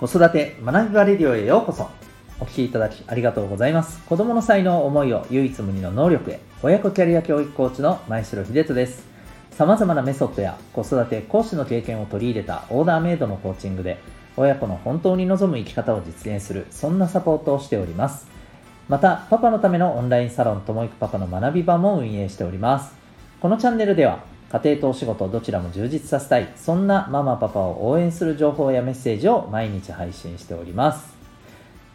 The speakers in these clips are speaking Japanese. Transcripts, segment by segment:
子育て学びバレディオへようこそ。お聞きいただきありがとうございます。子供の才能思いを唯一無二の能力へ。親子キャリア教育コーチの前城秀人です。様々なメソッドや子育て講師の経験を取り入れたオーダーメイドのコーチングで親子の本当に望む生き方を実現するそんなサポートをしております。またパパのためのオンラインサロンともいくパパの学び場も運営しております。このチャンネルでは家庭とお仕事どちらも充実させたい。そんなママパパを応援する情報やメッセージを毎日配信しております。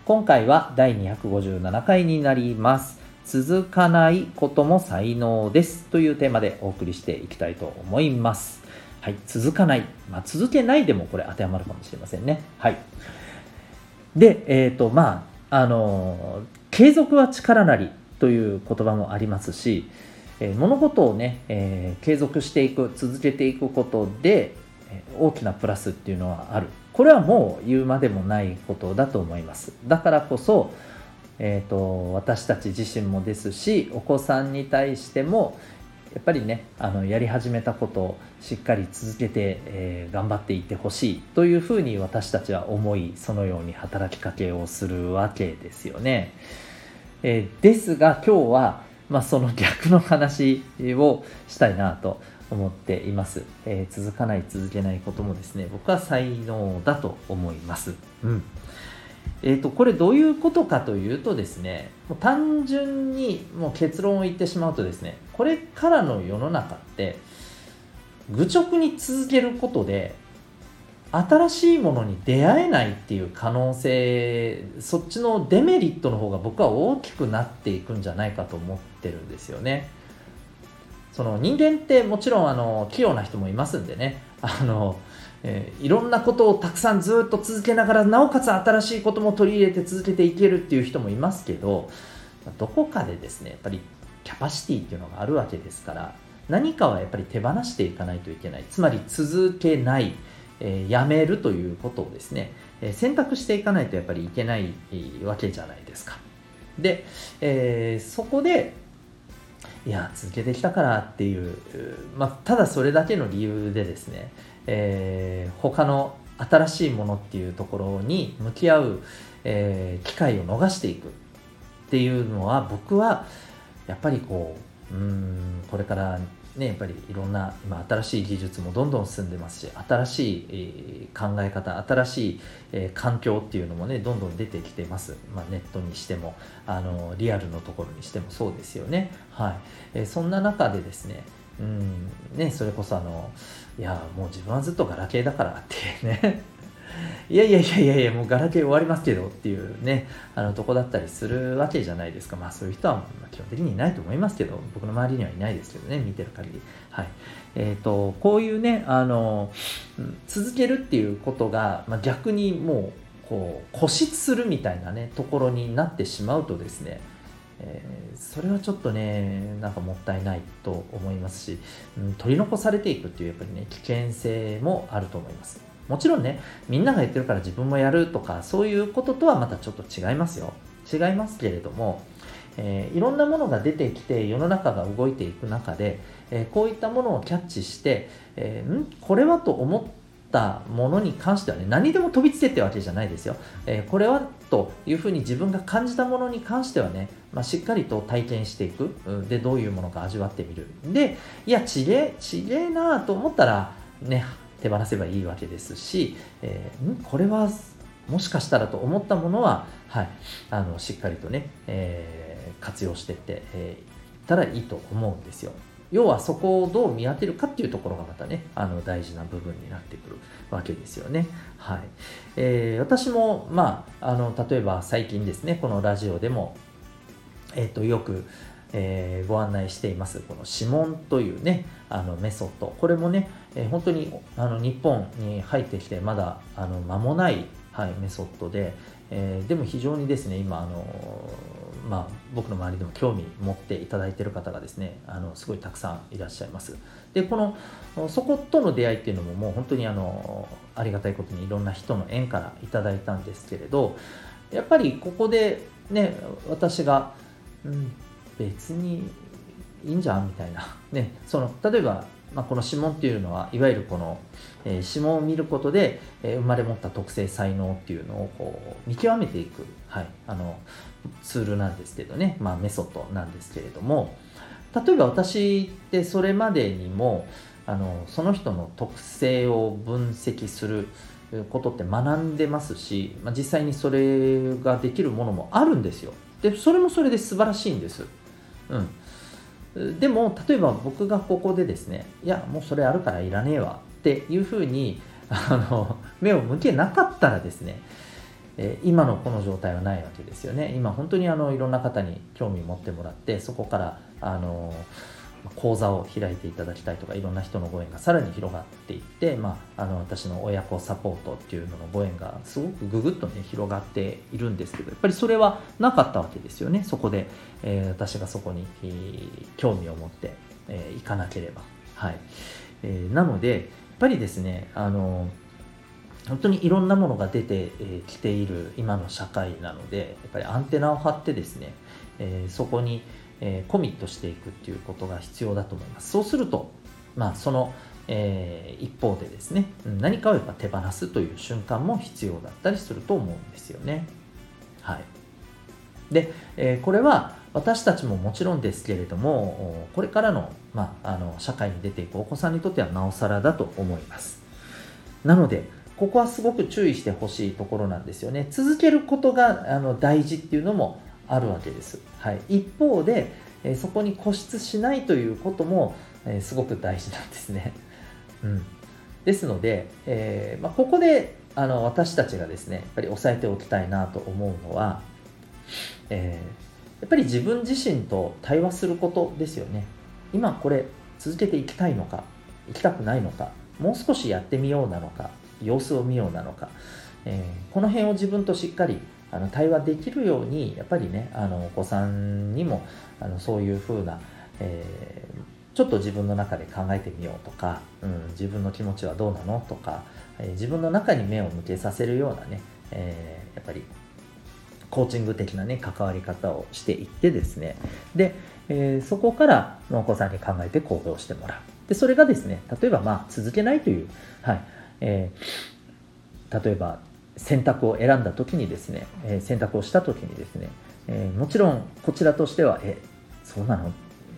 今回は第257回になります。続かないことも才能です。というテーマでお送りしていきたいと思います。はい、続かない、まあ、続けないでもこれ当てはまるかもしれませんね。はい。でえっ、ー、とまああの継続は力なりという言葉もありますしえ物事をね、えー、継続していく続けていくことで、え大きなプラスっていうのはある。これはもう言うまでもないことだと思います。だからこそ、えーと、私たち自身もですしお子さんに対してもやっぱりねあのやり始めたことをしっかり続けて、えー、頑張っていってほしい。というふうに私たちは思いそのように働きかけをするわけですよね、えー、ですが今日はまあ、その逆の話をしたいなと思っています、えー、続かない続けないこともですね僕は才能だと思います、うん。えーと、これどういうことかというとですねもう単純にもう結論を言ってしまうとですねこれからの世の中って愚直に続けることで新しいものに出会えないっていう可能性そっちのデメリットの方が僕は大きくなっていくんじゃないかと思ってるんですよね。その人間ってもちろんあの器用な人もいますんでね。あの、えー、いろんなことをたくさんずっと続けながらなおかつ新しいことも取り入れて続けていけるっていう人もいますけどどこかでですねやっぱりキャパシティっていうのがあるわけですから何かはやっぱり手放していかないといけない。つまり続けない。えー、やめるということをですね、えー、選択していかないとやっぱりいけないわけじゃないですか。で、えー、そこで、いや、続けてきたからっていう、まあ、ただそれだけの理由でですね、えー、他の新しいものっていうところに向き合う、えー、機会を逃していくっていうのは僕はやっぱりこううんこれからね、やっぱりいろんな今新しい技術もどんどん進んでますし新しい、考え方新しい、え、環境っていうのもねどんどん出てきてます、まあ、ネットにしてもあのリアルのところにしてもそうですよね。はい、え、そんな中でですねうんねそれこそあのいやもう自分はずっとガラケーだからってね。いやいやいやいやいや、もうガラケー終わりますけどっていうね、あのとこだったりするわけじゃないですか。まあそういう人は基本的にいないと思いますけど、僕の周りにはいないですけどね、見てる限り。はい。えっ、ー、と、こういうね、あの、続けるっていうことが、まあ、逆にもう、こう、固執するみたいなね、ところになってしまうとですね、えー、それはちょっとねなんかもったいないと思いますし、うん、取り残されていくっていうやっぱりね危険性もあると思いますもちろんね、みんなが言ってるから自分もやるとか、そういうこととはまたちょっと違いますよ。違いますけれども、えー、いろんなものが出てきて世の中が動いていく中で、えー、こういったものをキャッチして、えー、ん？これはと思ったものに関してはね、何でも飛びつけってわけじゃないですよ。えこれはというふうに自分が感じたものに関してはね、まあ、しっかりと体験していく。で、どういうものか味わってみる。で、いや、ちげえ、ちげえなと思ったら、ね、手放せばいいわけですし、えー、これはもしかしたらと思ったものは、はい、あのしっかりとね、えー、活用していって、えー、たらいいと思うんですよ。要はそこをどう見当てるかっていうところがまたね、あの大事な部分になってくるわけですよね。はい。えー、私も、まあ、あの、例えば最近ですね、このラジオでも、えっ、ー、と、よく、えー、ご案内しています、この指紋というね、あのメソッド。これもね、え、本当にあの日本に入ってきてまだあの間もない、はい、メソッドで、えー、でも非常にですね、今、あのまあ、僕の周りでも興味持っていただいている方がですね、あのすごいたくさんいらっしゃいます。で、この、そことの出会いっていうのももう本当にあの、ありがたいことにいろんな人の縁からいただいたんですけれど、やっぱりここでね、私が、うん、別にいいんじゃんみたいな、ね、その例えばまあ、この指紋っていうのはいわゆるこの、えー、指紋を見ることで、えー、生まれ持った特性才能っていうのをこう見極めていく、はい、あのツールなんですけどね、まあ、メソッドなんですけれども。例えば私ってそれまでにもあのその人の特性を分析することって学んでますし、まあ、実際にそれができるものもあるんですよ。でそれもそれで素晴らしいんです、うん、でも例えば僕がここでですねいやもうそれあるからいらねえわっていうふうにあの目を向けなかったらですねえ今のこの状態はないわけですよね。今本当にあのいろんな方に興味を持ってもらってそこからあの講座を開いていただきたいとかいろんな人のご縁がさらに広がっていって、まあ、あの私の親子サポートっていうののご縁がすごくぐぐっとね広がっているんですけどやっぱりそれはなかったわけですよね。そこで、えー、私がそこに、えー、興味を持って、えー、いかなければ。はい、えー、なのでやっぱりですねあの本当にいろんなものが出てきている今の社会なのでやっぱりアンテナを張ってですね、えー、そこに、えー、コミットしていくっていうことが必要だと思います。そうすると、まあ、その、えー、一方でですね何かをやっぱ手放すという瞬間も必要だったりすると思うんですよね。はい。で、えこれは私たちももちろんですけれどもこれからの,、まあ、あの社会に出ていくお子さんにとってはなおさらだと思います。なのでここはすごく注意してほしいところなんですよね。続けることがあの大事っていうのもあるわけです。はい、一方で、えそこに固執しないということも、えすごく大事なんですね。うん、ですので、えー、まあ、ここであの私たちがですねやっぱり押さえておきたいなと思うのは、えー、やっぱり自分自身と対話することですよね。今これ続けていきたいのか行きたくないのかもう少しやってみようなのか様子を見ようなのか、えー、この辺を自分としっかりあの対話できるようにやっぱりねあのお子さんにもあのそういう風な、えー、ちょっと自分の中で考えてみようとか、うん、自分の気持ちはどうなのとか、えー、自分の中に目を向けさせるようなね、えー、やっぱりコーチング的なね関わり方をしていってですね。で、えそこからお子さんに考えて行動してもらう。でそれがですね例えばまあ続けないという、はいえー、例えば選択を選んだ時にですね、え、選択をした時にですね、え、もちろんこちらとしてはえそうなの？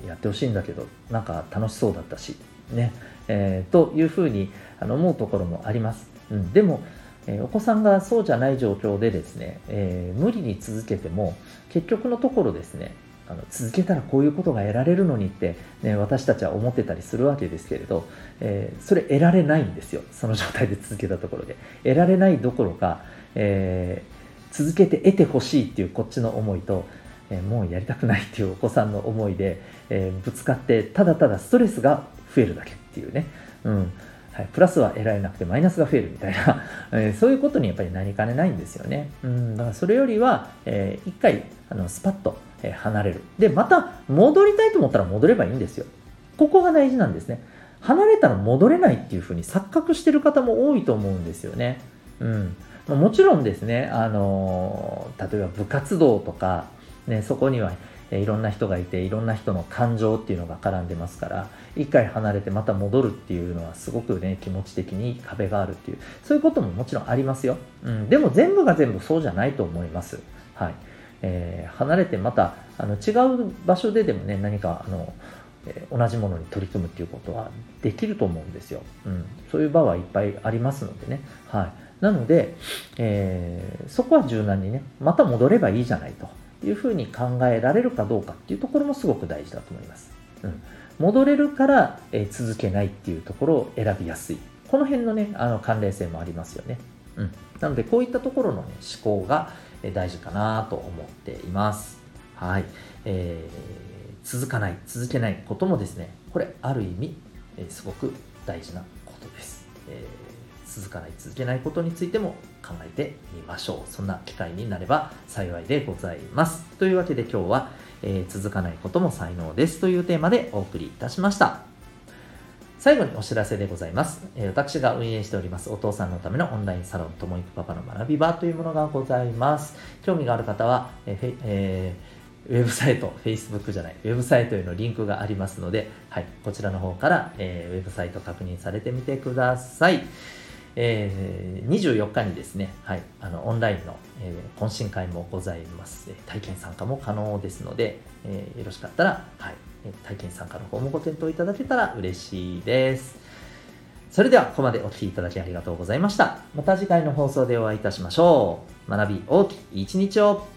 やってほしいんだけどなんか楽しそうだったしね、えー、というふうにあの思うところもあります、うん、でも、えお子さんがそうじゃない状況でですね、え無理に続けても結局のところですねあの続けたらこういうことが得られるのにって、ね、私たちは思ってたりするわけですけれど、えー、それ得られないんですよ。その状態で続けたところで。得られないどころか、えー、続けて得てほしいっていうこっちの思いと、えー、もうやりたくないっていうお子さんの思いで、えぶつかってただただストレスが増えるだけっていうね、うん。はい、プラスは得られなくてマイナスが増えるみたいな、えそういうことにやっぱりなりかねないんですよね、うん、だからそれよりは、えー、一回あのスパッと離れる。で、また戻りたいと思ったら戻ればいいんですよ。ここが大事なんですね。離れたら戻れないっていうふうに錯覚してる方も多いと思うんですよね。うん。もちろんですね、あの例えば部活動とか、ね、そこにはいろんな人がいていろんな人の感情っていうのが絡んでますから一回離れてまた戻るっていうのはすごくね気持ち的に壁があるっていうそういうことももちろんありますよ、うん、でも全部が全部そうじゃないと思いますはいえー、離れてまたあの違う場所ででもね何かあの、えー、同じものに取り組むっていうことはできると思うんですよ、うん、そういう場はいっぱいありますのでね、はい、なので、えー、そこは柔軟にねまた戻ればいいじゃないというふうに考えられるかどうかっていうところもすごく大事だと思います、うん、戻れるから、え続けないっていうところを選びやすい。この辺のねあの関連性もありますよね、うん、なのでこういったところの、ね、思考が大事かなと思っています。はい。えー、続かない、続けないこともですね、これ、ある意味、えー、すごく大事なことです。えー、続かない、続けないことについても考えてみましょう。そんな機会になれば幸いでございます。というわけで今日は、えー、続かないことも才能ですというテーマでお送りいたしました。最後にお知らせでございます。私が運営しておりますお父さんのためのオンラインサロンともいくパパの学び場というものがございます。興味がある方は、ええウェブサイト、Facebook じゃない、ウェブサイトへのリンクがありますので、はい、こちらの方から、えー、ウェブサイト確認されてみてください。えー、24日にですね、はい、あのオンラインの、えー、懇親会もございます。体験参加も可能ですので、えー、よろしかったら、はい、体験参加の方もご検討いただけたら嬉しいです。それでは、ここまでお聴きいただきありがとうございました。また次回の放送でお会いいたしましょう。学び大きい一日を